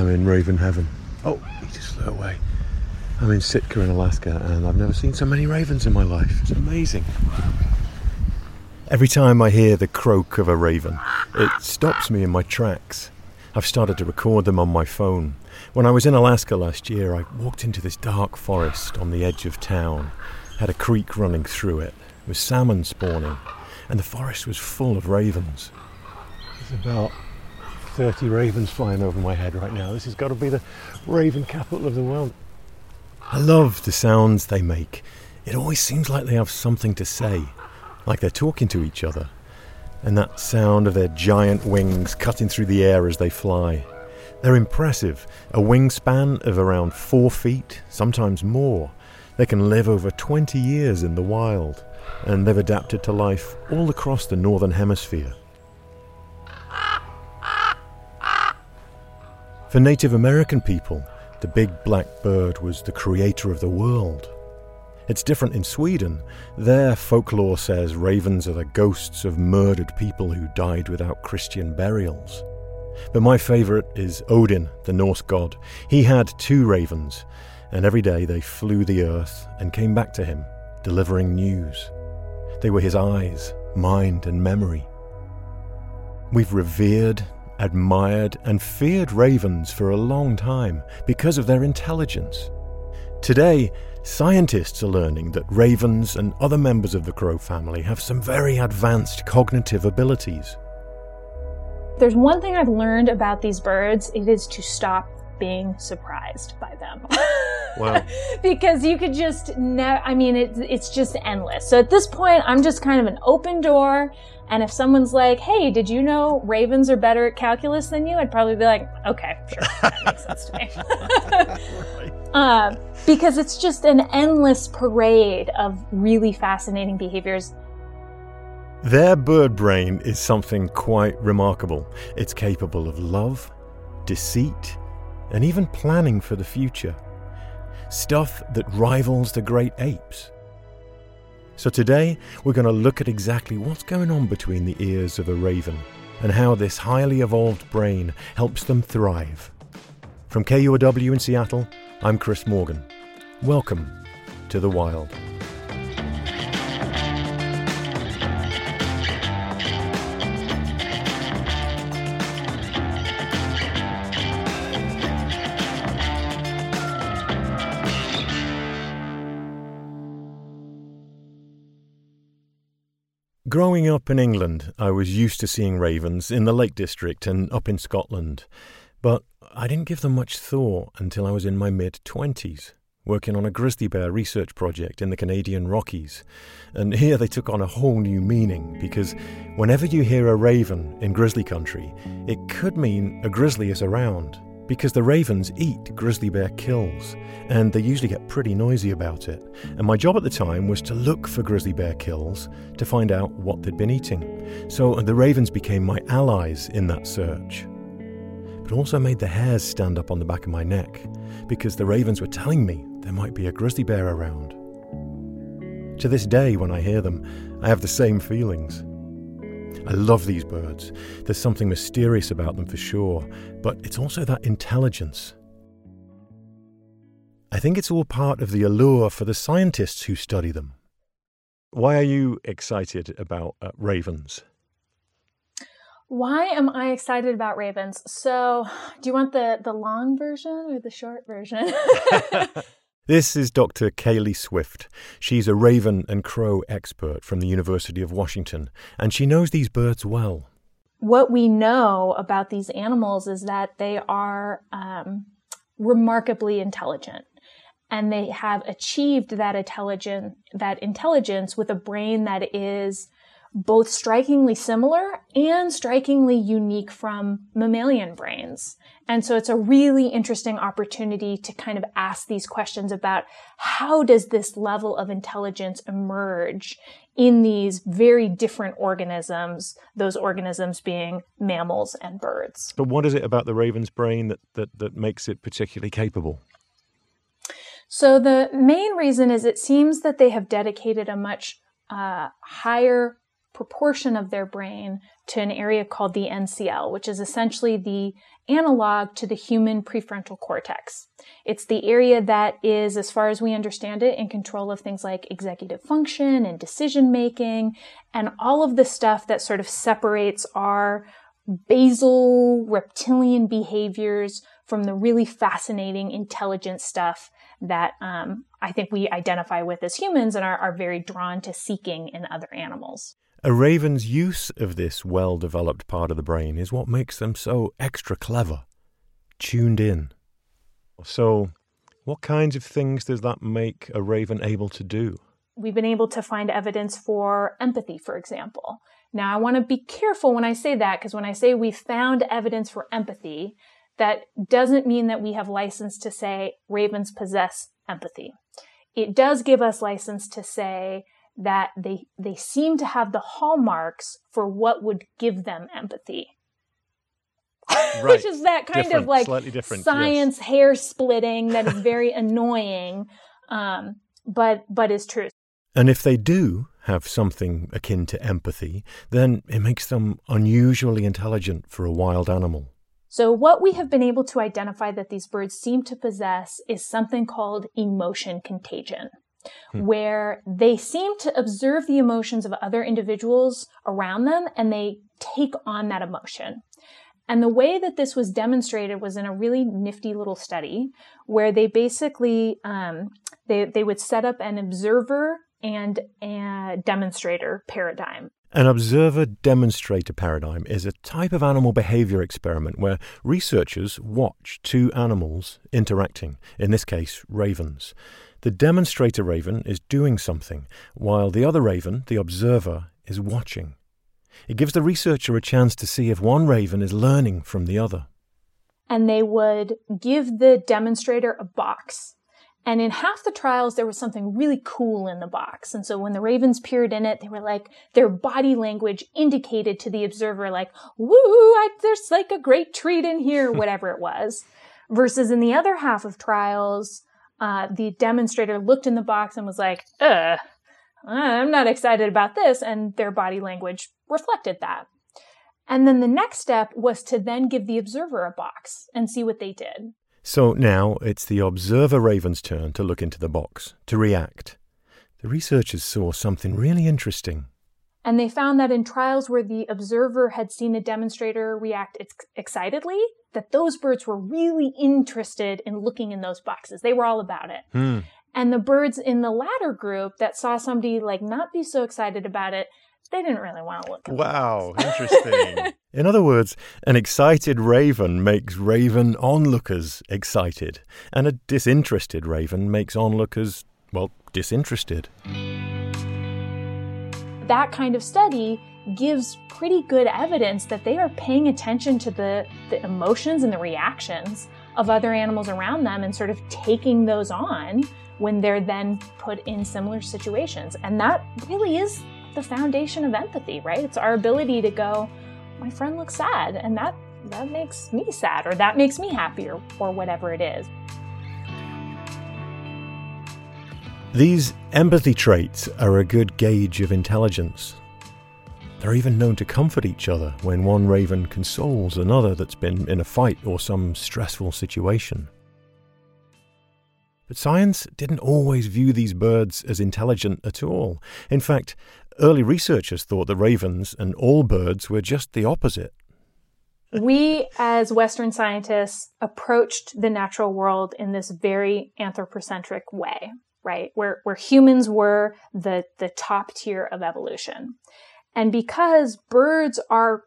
I'm in Raven Heaven. Oh, he just flew away. I'm in Sitka in Alaska and I've never seen so many ravens in my life. It's amazing. Every time I hear the croak of a raven, it stops me in my tracks. I've started to record them on my phone. When I was in Alaska last year, I walked into this dark forest on the edge of town. Had a creek running through it, with salmon spawning, and the forest was full of ravens. There's about 30 ravens flying over my head right now. This has got to be the raven capital of the world. I love the sounds they make. It always seems like they have something to say, like they're talking to each other. And that sound of their giant wings cutting through the air as they fly. They're impressive. A wingspan of around four feet, sometimes more. They can live over 20 years in the wild, and they've adapted to life all across the northern hemisphere. For Native American people, the big black bird was the creator of the world. It's different in Sweden. There, folklore says ravens are the ghosts of murdered people who died without Christian burials. But my favourite is Odin, the Norse god. He had two ravens, and every day they flew the earth and came back to him, delivering news. They were his eyes, mind, and memory. We've revered admired, and feared ravens for a long time because of their intelligence. Today, scientists are learning that ravens and other members of the crow family have some very advanced cognitive abilities. There's one thing I've learned about these birds it is to stop being surprised by them. Wow. because you could just never, I mean, it, it's just endless. So at this point, I'm just kind of an open door. And if someone's like, hey, did you know ravens are better at calculus than you? I'd probably be like, okay, sure. That makes sense to me. uh, because it's just an endless parade of really fascinating behaviors. Their bird brain is something quite remarkable. It's capable of love, deceit, and even planning for the future. Stuff that rivals the great apes. So today, we're going to look at exactly what's going on between the ears of a raven and how this highly evolved brain helps them thrive. From KUOW in Seattle, I'm Chris Morgan. Welcome to the wild. Growing up in England, I was used to seeing ravens in the Lake District and up in Scotland, but I didn't give them much thought until I was in my mid 20s, working on a grizzly bear research project in the Canadian Rockies. And here they took on a whole new meaning because whenever you hear a raven in grizzly country, it could mean a grizzly is around because the ravens eat grizzly bear kills, and they usually get pretty noisy about it. And my job at the time was to look for grizzly bear kills to find out what they'd been eating. So uh, the ravens became my allies in that search. But also made the hairs stand up on the back of my neck, because the ravens were telling me there might be a grizzly bear around. To this day, when I hear them, I have the same feelings. I love these birds. There's something mysterious about them for sure, but it's also that intelligence. I think it's all part of the allure for the scientists who study them. Why are you excited about uh, ravens? Why am I excited about ravens? So, do you want the, the long version or the short version? This is Dr. Kaeli Swift. She's a raven and crow expert from the University of Washington, and she knows these birds well. What we know about these animals is that they are um, remarkably intelligent, and they have achieved that intelligent that intelligence with a brain that is both strikingly similar and strikingly unique from mammalian brains. And so it's a really interesting opportunity to kind of ask these questions about how does this level of intelligence emerge in these very different organisms, those organisms being mammals and birds. But what is it about the raven's brain that, that, that makes it particularly capable? So the main reason is it seems that they have dedicated a much uh, higher proportion of their brain to an area called the NCL, which is essentially the analog to the human prefrontal cortex. It's the area that is, as far as we understand it, in control of things like executive function and decision making and all of the stuff that sort of separates our basal reptilian behaviors from the really fascinating intelligent stuff that um, I think we identify with as humans and are, are very drawn to seeking in other animals. A raven's use of this well developed part of the brain is what makes them so extra clever, tuned in. So, what kinds of things does that make a raven able to do? We've been able to find evidence for empathy, for example. Now, I want to be careful when I say that because when I say we found evidence for empathy, that doesn't mean that we have license to say ravens possess empathy. It does give us license to say that they they seem to have the hallmarks for what would give them empathy. Right. Which is that kind different, of like slightly different, science yes. hair splitting that is very annoying, um, but but is true. And if they do have something akin to empathy, then it makes them unusually intelligent for a wild animal. So what we have been able to identify that these birds seem to possess is something called emotion contagion. Hmm. Where they seem to observe the emotions of other individuals around them and they take on that emotion. And the way that this was demonstrated was in a really nifty little study where they basically um, they they would set up an observer and a demonstrator paradigm. An observer demonstrator paradigm is a type of animal behavior experiment where researchers watch two animals interacting, in this case, ravens. The demonstrator raven is doing something, while the other raven, the observer, is watching. It gives the researcher a chance to see if one raven is learning from the other. And they would give the demonstrator a box. And in half the trials, there was something really cool in the box. And so when the ravens peered in it, they were like, their body language indicated to the observer, like, woo, I, there's like a great treat in here, whatever it was. Versus in the other half of trials, uh, the demonstrator looked in the box and was like, uh, I'm not excited about this. And their body language reflected that. And then the next step was to then give the observer a box and see what they did. So now it's the observer raven's turn to look into the box, to react. The researchers saw something really interesting. And they found that in trials where the observer had seen the demonstrator react ex- excitedly, that those birds were really interested in looking in those boxes. They were all about it. Hmm. And the birds in the latter group that saw somebody like not be so excited about it, they didn't really want to look. At wow, interesting. in other words, an excited raven makes raven onlookers excited, and a disinterested raven makes onlookers, well, disinterested. That kind of study gives pretty good evidence that they are paying attention to the, the emotions and the reactions of other animals around them and sort of taking those on when they're then put in similar situations. And that really is the foundation of empathy, right? It's our ability to go, my friend looks sad, and that that makes me sad, or that makes me happier, or whatever it is. These empathy traits are a good gauge of intelligence. They're even known to comfort each other when one raven consoles another that's been in a fight or some stressful situation. But science didn't always view these birds as intelligent at all. In fact, early researchers thought that ravens and all birds were just the opposite. We, as Western scientists, approached the natural world in this very anthropocentric way, right? Where, where humans were the, the top tier of evolution. And because birds are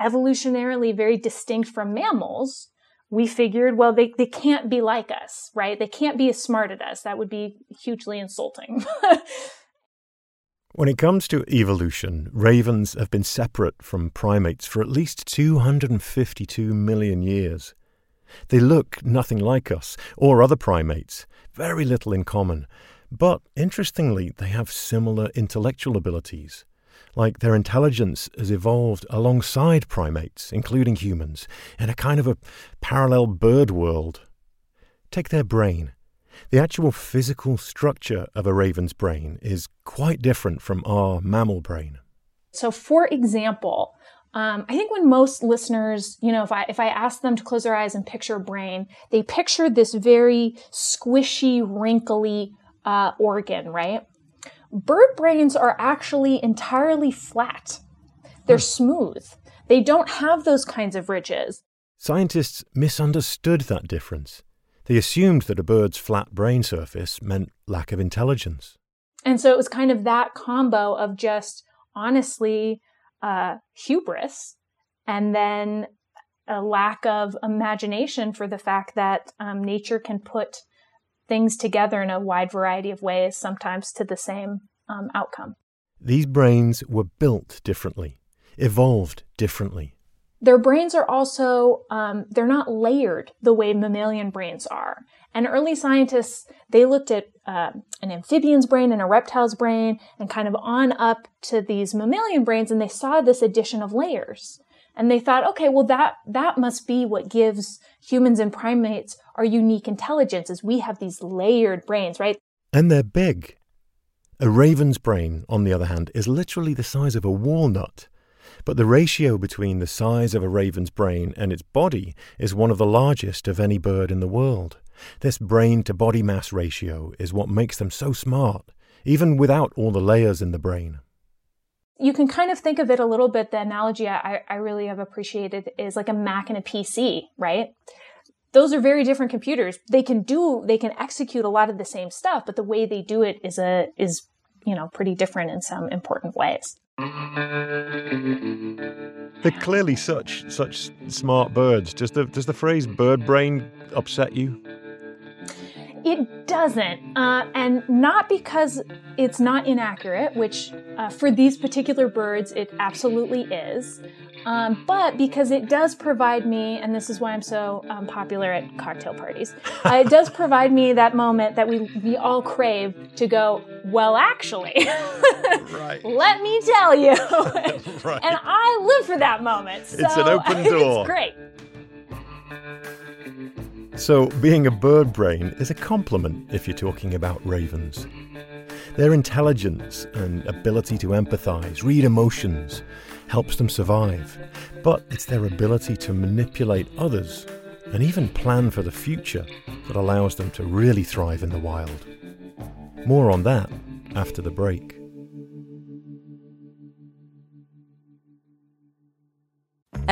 evolutionarily very distinct from mammals, we figured, well, they, they can't be like us, right? They can't be as smart as us. That would be hugely insulting. When it comes to evolution, ravens have been separate from primates for at least 252 million years. They look nothing like us or other primates, very little in common, but interestingly, they have similar intellectual abilities. Like their intelligence has evolved alongside primates, including humans, in a kind of a parallel bird world. Take their brain. The actual physical structure of a raven's brain is quite different from our mammal brain. So, for example, um, I think when most listeners, you know, if I if I ask them to close their eyes and picture a brain, they picture this very squishy, wrinkly uh, organ, right? Bird brains are actually entirely flat. They're hmm. smooth. They don't have those kinds of ridges. Scientists misunderstood that difference. They assumed that a bird's flat brain surface meant lack of intelligence. And so it was kind of that combo of just honestly uh, hubris and then a lack of imagination for the fact that um, nature can put things together in a wide variety of ways, sometimes to the same um, outcome. These brains were built differently, evolved differently. Their brains are also, um, they're not layered the way mammalian brains are. And early scientists, they looked at uh, an amphibian's brain and a reptile's brain and kind of on up to these mammalian brains and they saw this addition of layers. And they thought, okay, well that, that must be what gives humans and primates our unique intelligence is we have these layered brains, right? And they're big. A raven's brain, on the other hand, is literally the size of a walnut. But the ratio between the size of a raven's brain and its body is one of the largest of any bird in the world. This brain to body mass ratio is what makes them so smart, even without all the layers in the brain. You can kind of think of it a little bit. The analogy I, I really have appreciated is like a Mac and a PC, right? Those are very different computers. They can do, they can execute a lot of the same stuff, but the way they do it is a, is, you know, pretty different in some important ways. They're clearly such such smart birds. Does the does the phrase bird brain upset you? It doesn't, uh, and not because it's not inaccurate, which uh, for these particular birds it absolutely is, um, but because it does provide me, and this is why I'm so um, popular at cocktail parties, uh, it does provide me that moment that we we all crave to go. Well, actually, right. let me tell you, right. and I live for that moment. So it's an open door. it's great. So, being a bird brain is a compliment if you're talking about ravens. Their intelligence and ability to empathize, read emotions, helps them survive. But it's their ability to manipulate others and even plan for the future that allows them to really thrive in the wild. More on that after the break.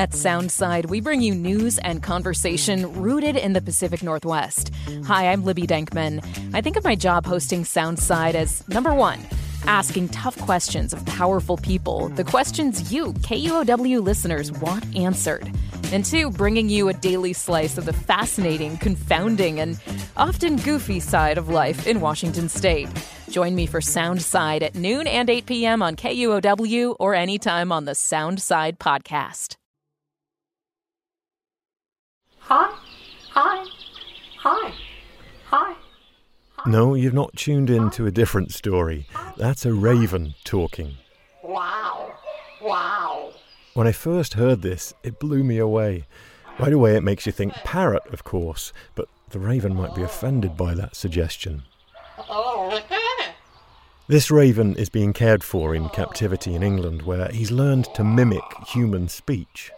At Soundside, we bring you news and conversation rooted in the Pacific Northwest. Hi, I'm Libby Denkman. I think of my job hosting Soundside as number one, asking tough questions of powerful people, the questions you, KUOW listeners, want answered. And two, bringing you a daily slice of the fascinating, confounding, and often goofy side of life in Washington state. Join me for Soundside at noon and 8 p.m. on KUOW or anytime on the Soundside podcast. Hi. Hi. Hi. Hi. No, you've not tuned in to a different story. That's a raven talking. Wow. Wow. When I first heard this, it blew me away. Right away, it makes you think parrot, of course, but the raven might be offended by that suggestion. Oh. This raven is being cared for in captivity in England, where he's learned to mimic human speech.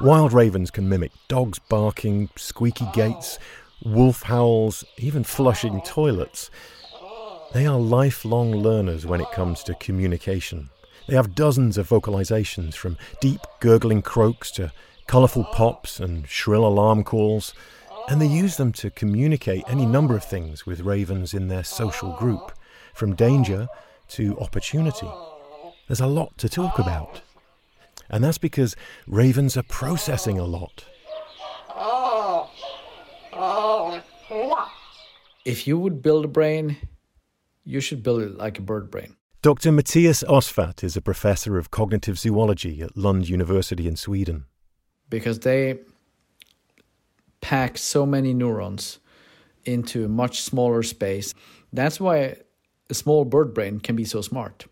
Wild ravens can mimic dogs barking, squeaky gates, wolf howls, even flushing toilets. They are lifelong learners when it comes to communication. They have dozens of vocalizations, from deep gurgling croaks to colourful pops and shrill alarm calls, and they use them to communicate any number of things with ravens in their social group, from danger to opportunity. There's a lot to talk about. And that's because ravens are processing a lot. If you would build a brain, you should build it like a bird brain. Dr. Mathias Osvath is a professor of cognitive zoology at Lund University in Sweden. Because they pack so many neurons into a much smaller space. That's why a small bird brain can be so smart.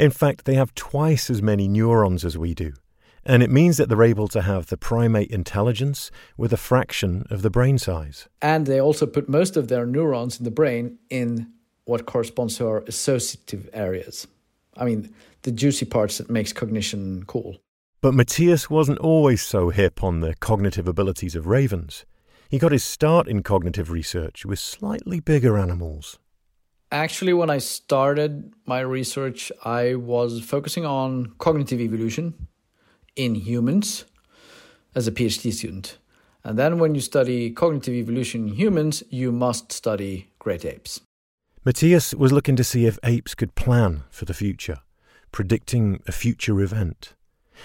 In fact, they have twice as many neurons as we do. And it means that they're able to have the primate intelligence with a fraction of the brain size. And they also put most of their neurons in the brain in what corresponds to our associative areas. I mean, the juicy parts that makes cognition cool. But Mathias wasn't always so hip on the cognitive abilities of ravens. He got his start in cognitive research with slightly bigger animals. Actually, when I started my research, I was focusing on cognitive evolution in humans as a PhD student. And then when you study cognitive evolution in humans, you must study great apes. Mathias was looking to see if apes could plan for the future, predicting a future event.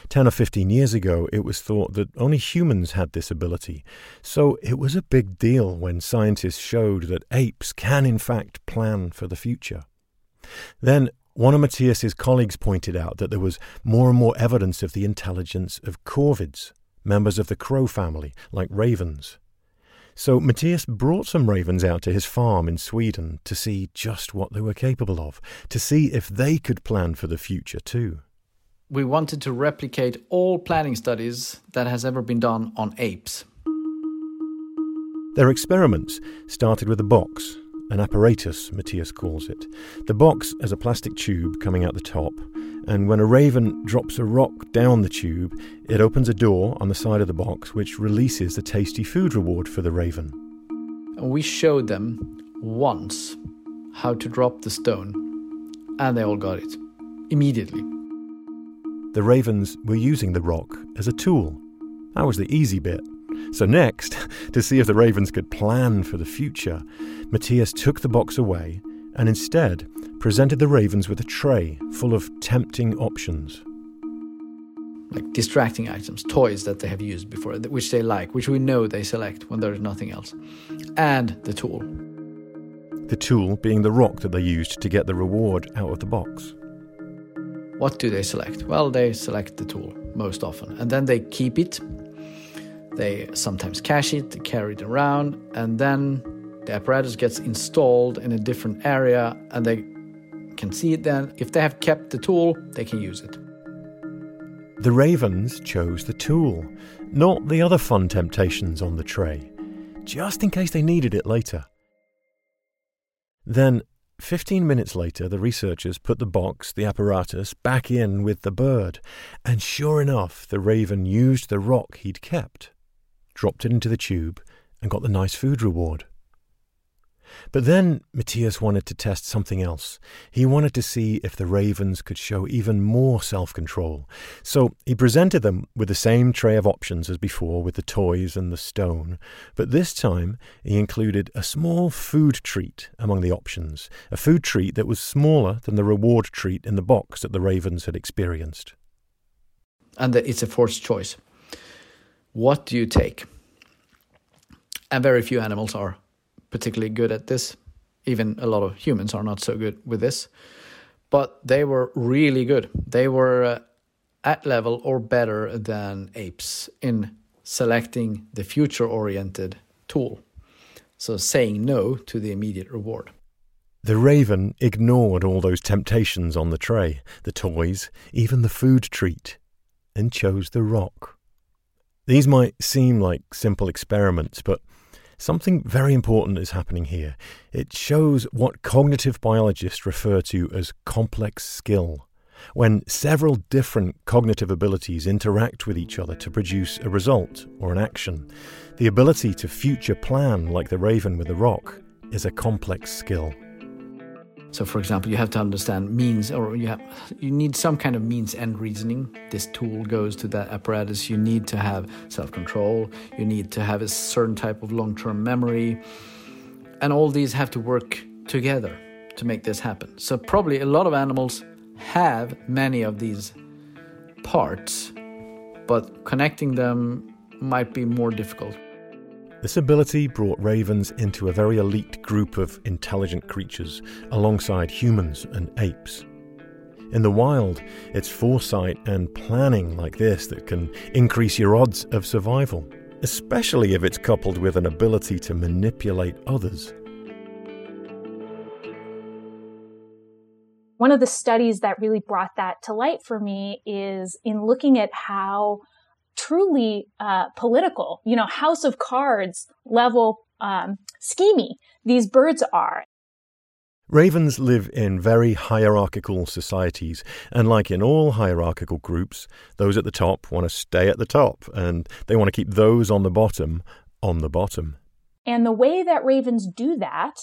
10 or 15 years ago, it was thought that only humans had this ability. So it was a big deal when scientists showed that apes can, in fact, plan for the future. Then one of Mathias's colleagues pointed out that there was more and more evidence of the intelligence of corvids, members of the crow family, like ravens. So Mathias brought some ravens out to his farm in Sweden to see just what they were capable of, to see if they could plan for the future too. We wanted to replicate all planning studies that has ever been done on apes. Their experiments started with a box an apparatus, Mathias calls it. The box has a plastic tube coming out the top, and when a raven drops a rock down the tube, it opens a door on the side of the box which releases a tasty food reward for the raven. We showed them once how to drop the stone, and they all got it immediately. The ravens were using the rock as a tool. That was the easy bit. So, next, to see if the ravens could plan for the future, Mathias took the box away and instead presented the ravens with a tray full of tempting options. Like distracting items, toys that they have used before, which they like, which we know they select when there is nothing else, and the tool. The tool being the rock that they used to get the reward out of the box. What do they select? Well, they select the tool most often, and then they keep it they sometimes cache it, they carry it around, and then the apparatus gets installed in a different area and they can see it then. If they have kept the tool, they can use it. The ravens chose the tool, not the other fun temptations on the tray, just in case they needed it later. Then, 15 minutes later, the researchers put the box, the apparatus, back in with the bird, and sure enough, the raven used the rock he'd kept dropped it into the tube, and got the nice food reward. But then Mathias wanted to test something else. He wanted to see if the ravens could show even more self control. So he presented them with the same tray of options as before, with the toys and the stone. But this time he included a small food treat among the options, a food treat that was smaller than the reward treat in the box that the ravens had experienced. And it's a forced choice. What do you take? And very few animals are particularly good at this. Even a lot of humans are not so good with this. But they were really good. They were uh, at level or better than apes in selecting the future oriented tool. So saying no to the immediate reward. The raven ignored all those temptations on the tray, the toys, even the food treat, and chose the rock. These might seem like simple experiments, but something very important is happening here. It shows what cognitive biologists refer to as complex skill. When several different cognitive abilities interact with each other to produce a result or an action, the ability to future plan, like the raven with the rock, is a complex skill. So, for example, you have to understand means, or you have you need some kind of means end reasoning. This tool goes to that apparatus. You need to have self-control. You need to have a certain type of long-term memory, and all these have to work together to make this happen. So, probably a lot of animals have many of these parts, but connecting them might be more difficult. This ability brought ravens into a very elite group of intelligent creatures alongside humans and apes. In the wild, it's foresight and planning like this that can increase your odds of survival, especially if it's coupled with an ability to manipulate others. One of the studies that really brought that to light for me is in looking at how truly uh, political, you know, House of Cards level um, schemy these birds are. Ravens live in very hierarchical societies, and like in all hierarchical groups, those at the top want to stay at the top, and they want to keep those on the bottom on the bottom. And the way that ravens do that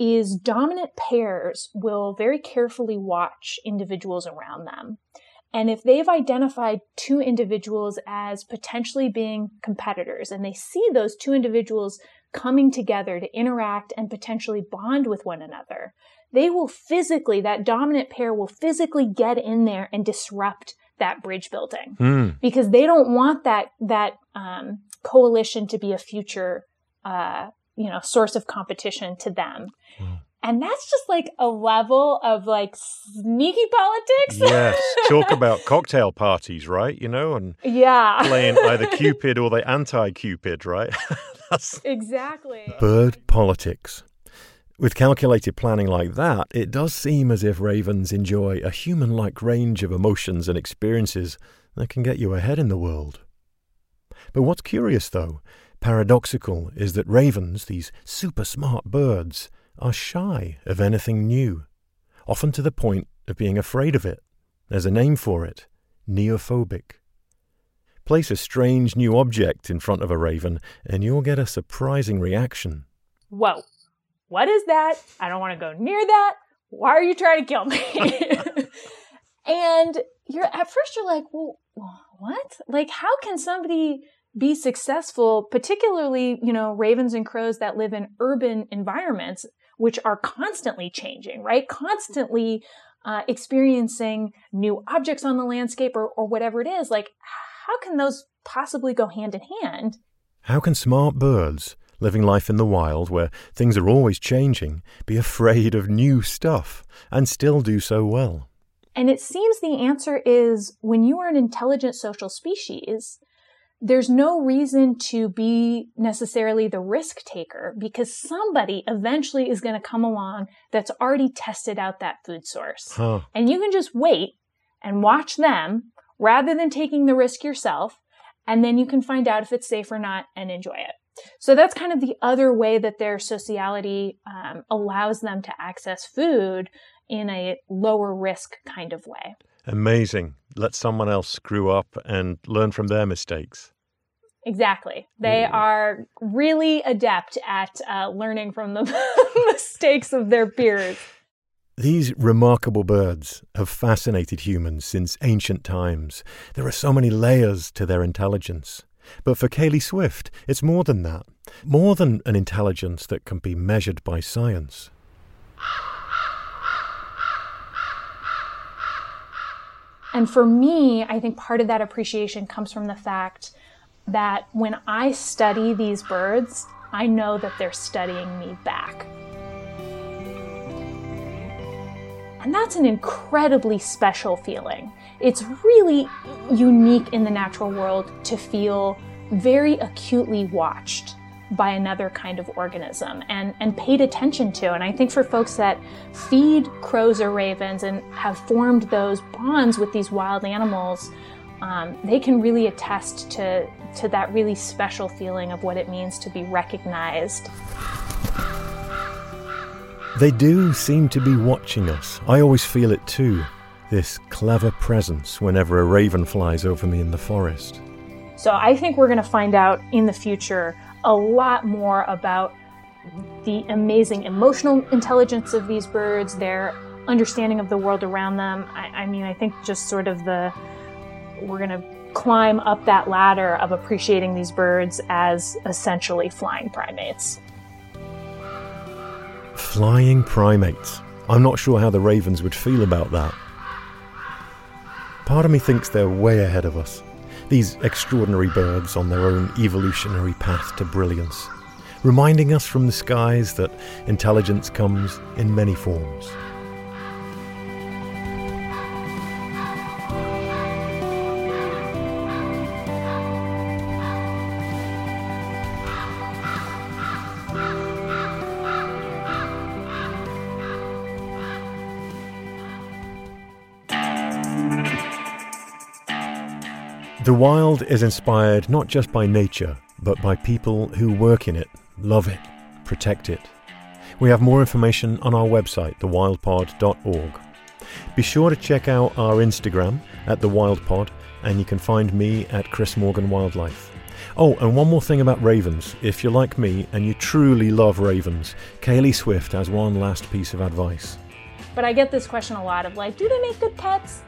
is dominant pairs will very carefully watch individuals around them. And if they've identified two individuals as potentially being competitors and they see those two individuals coming together to interact and potentially bond with one another, they will physically, that dominant pair will physically get in there and disrupt that bridge building Mm. because they don't want that, that, um, coalition to be a future, uh, you know, source of competition to them. And that's just like a level of like sneaky politics. Yes, talk about cocktail parties, right? You know, and yeah. playing either Cupid or the anti Cupid, right? That's Exactly. bird politics. With calculated planning like that, it does seem as if ravens enjoy a human like range of emotions and experiences that can get you ahead in the world. But what's curious, though, paradoxical, is that ravens, these super smart birds, are shy of anything new, often to the point of being afraid of it. There's a name for it neophobic. Place a strange new object in front of a raven, and you'll get a surprising reaction. Whoa. What is that? I don't want to go near that. Why are you trying to kill me? and you're at first you're like, well, what? Like, how can somebody be successful, particularly, you know, ravens and crows that live in urban environments, which are constantly changing, right? Constantly uh, experiencing new objects on the landscape or, or whatever it is. Like, how can those possibly go hand in hand? How can smart birds, living life in the wild where things are always changing, be afraid of new stuff and still do so well? And it seems the answer is when you are an intelligent social species, there's no reason to be necessarily the risk taker because somebody eventually is going to come along that's already tested out that food source. Huh. And you can just wait and watch them rather than taking the risk yourself. And then you can find out if it's safe or not and enjoy it. So that's kind of the other way that their sociality um, allows them to access food in a lower risk kind of way. Amazing. Let someone else screw up and learn from their mistakes. Exactly. They are really adept at uh, learning from the mistakes of their peers. These remarkable birds have fascinated humans since ancient times. There are so many layers to their intelligence. But for Kaeli Swift, it's more than that. More than an intelligence that can be measured by science. And for me, I think part of that appreciation comes from the fact that when I study these birds, I know that they're studying me back. And that's an incredibly special feeling. It's really unique in the natural world to feel very acutely watched by another kind of organism and, and paid attention to. And I think for folks that feed crows or ravens and have formed those bonds with these wild animals, um, they can really attest to, to that really special feeling of what it means to be recognized. They do seem to be watching us. I always feel it too. This clever presence whenever a raven flies over me in the forest. So I think we're going to find out in the future a lot more about the amazing emotional intelligence of these birds, their understanding of the world around them. I, I mean, I think just sort of the, we're going to climb up that ladder of appreciating these birds as essentially flying primates. Flying primates. I'm not sure how the ravens would feel about that. Part of me thinks they're way ahead of us. These extraordinary birds on their own evolutionary path to brilliance, reminding us from the skies that intelligence comes in many forms. The wild is inspired not just by nature, but by people who work in it, love it, protect it. We have more information on our website, thewildpod.org. Be sure to check out our Instagram at thewildpod, and you can find me at Chris Morgan Wildlife. Oh, and one more thing about ravens. If you're like me and you truly love ravens, Kaeli Swift has one last piece of advice. But I get this question a lot of like, do they make good pets?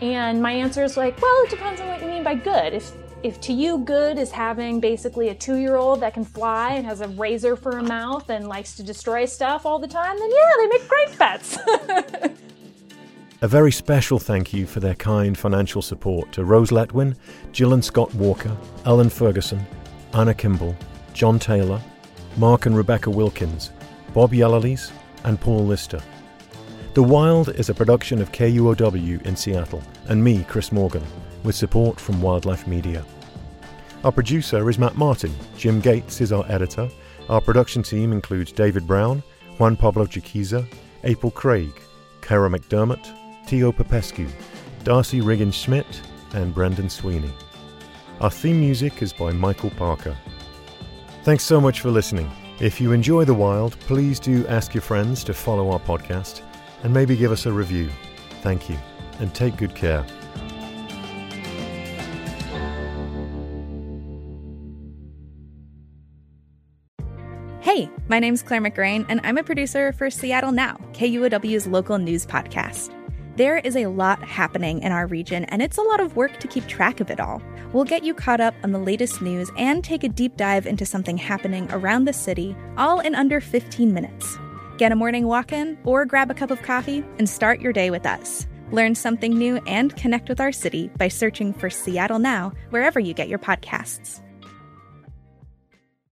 And my answer is like, well, it depends on what you mean by good. If if to you good is having basically a two-year-old that can fly and has a razor for a mouth and likes to destroy stuff all the time, then yeah, they make great pets. A very special thank you for their kind financial support to Rose Letwin, Jill and Scott Walker, Ellen Ferguson, Anna Kimball, John Taylor, Mark and Rebecca Wilkins, Bob Yellerlees, and Paul Lister. The Wild is a production of KUOW in Seattle and me, Chris Morgan, with support from Wildlife Media. Our producer is Matt Martin, Jim Gates is our editor. Our production team includes David Brown, Juan Pablo Chiquiza, April Craig, Kara McDermott, Theo Popescu, Darcy Riggin Schmidt, and Brendan Sweeney. Our theme music is by Michael Parker. Thanks so much for listening. If you enjoy The Wild, please do ask your friends to follow our podcast and maybe give us a review. Thank you, and take good care. Hey, my name's Claire McGrain, and I'm a producer for Seattle Now, KUOW's local news podcast. There is a lot happening in our region, and it's a lot of work to keep track of it all. We'll get you caught up on the latest news and take a deep dive into something happening around the city, all in under 15 minutes. Get a morning walk in or grab a cup of coffee and start your day with us. Learn something new and connect with our city by searching for Seattle Now wherever you get your podcasts.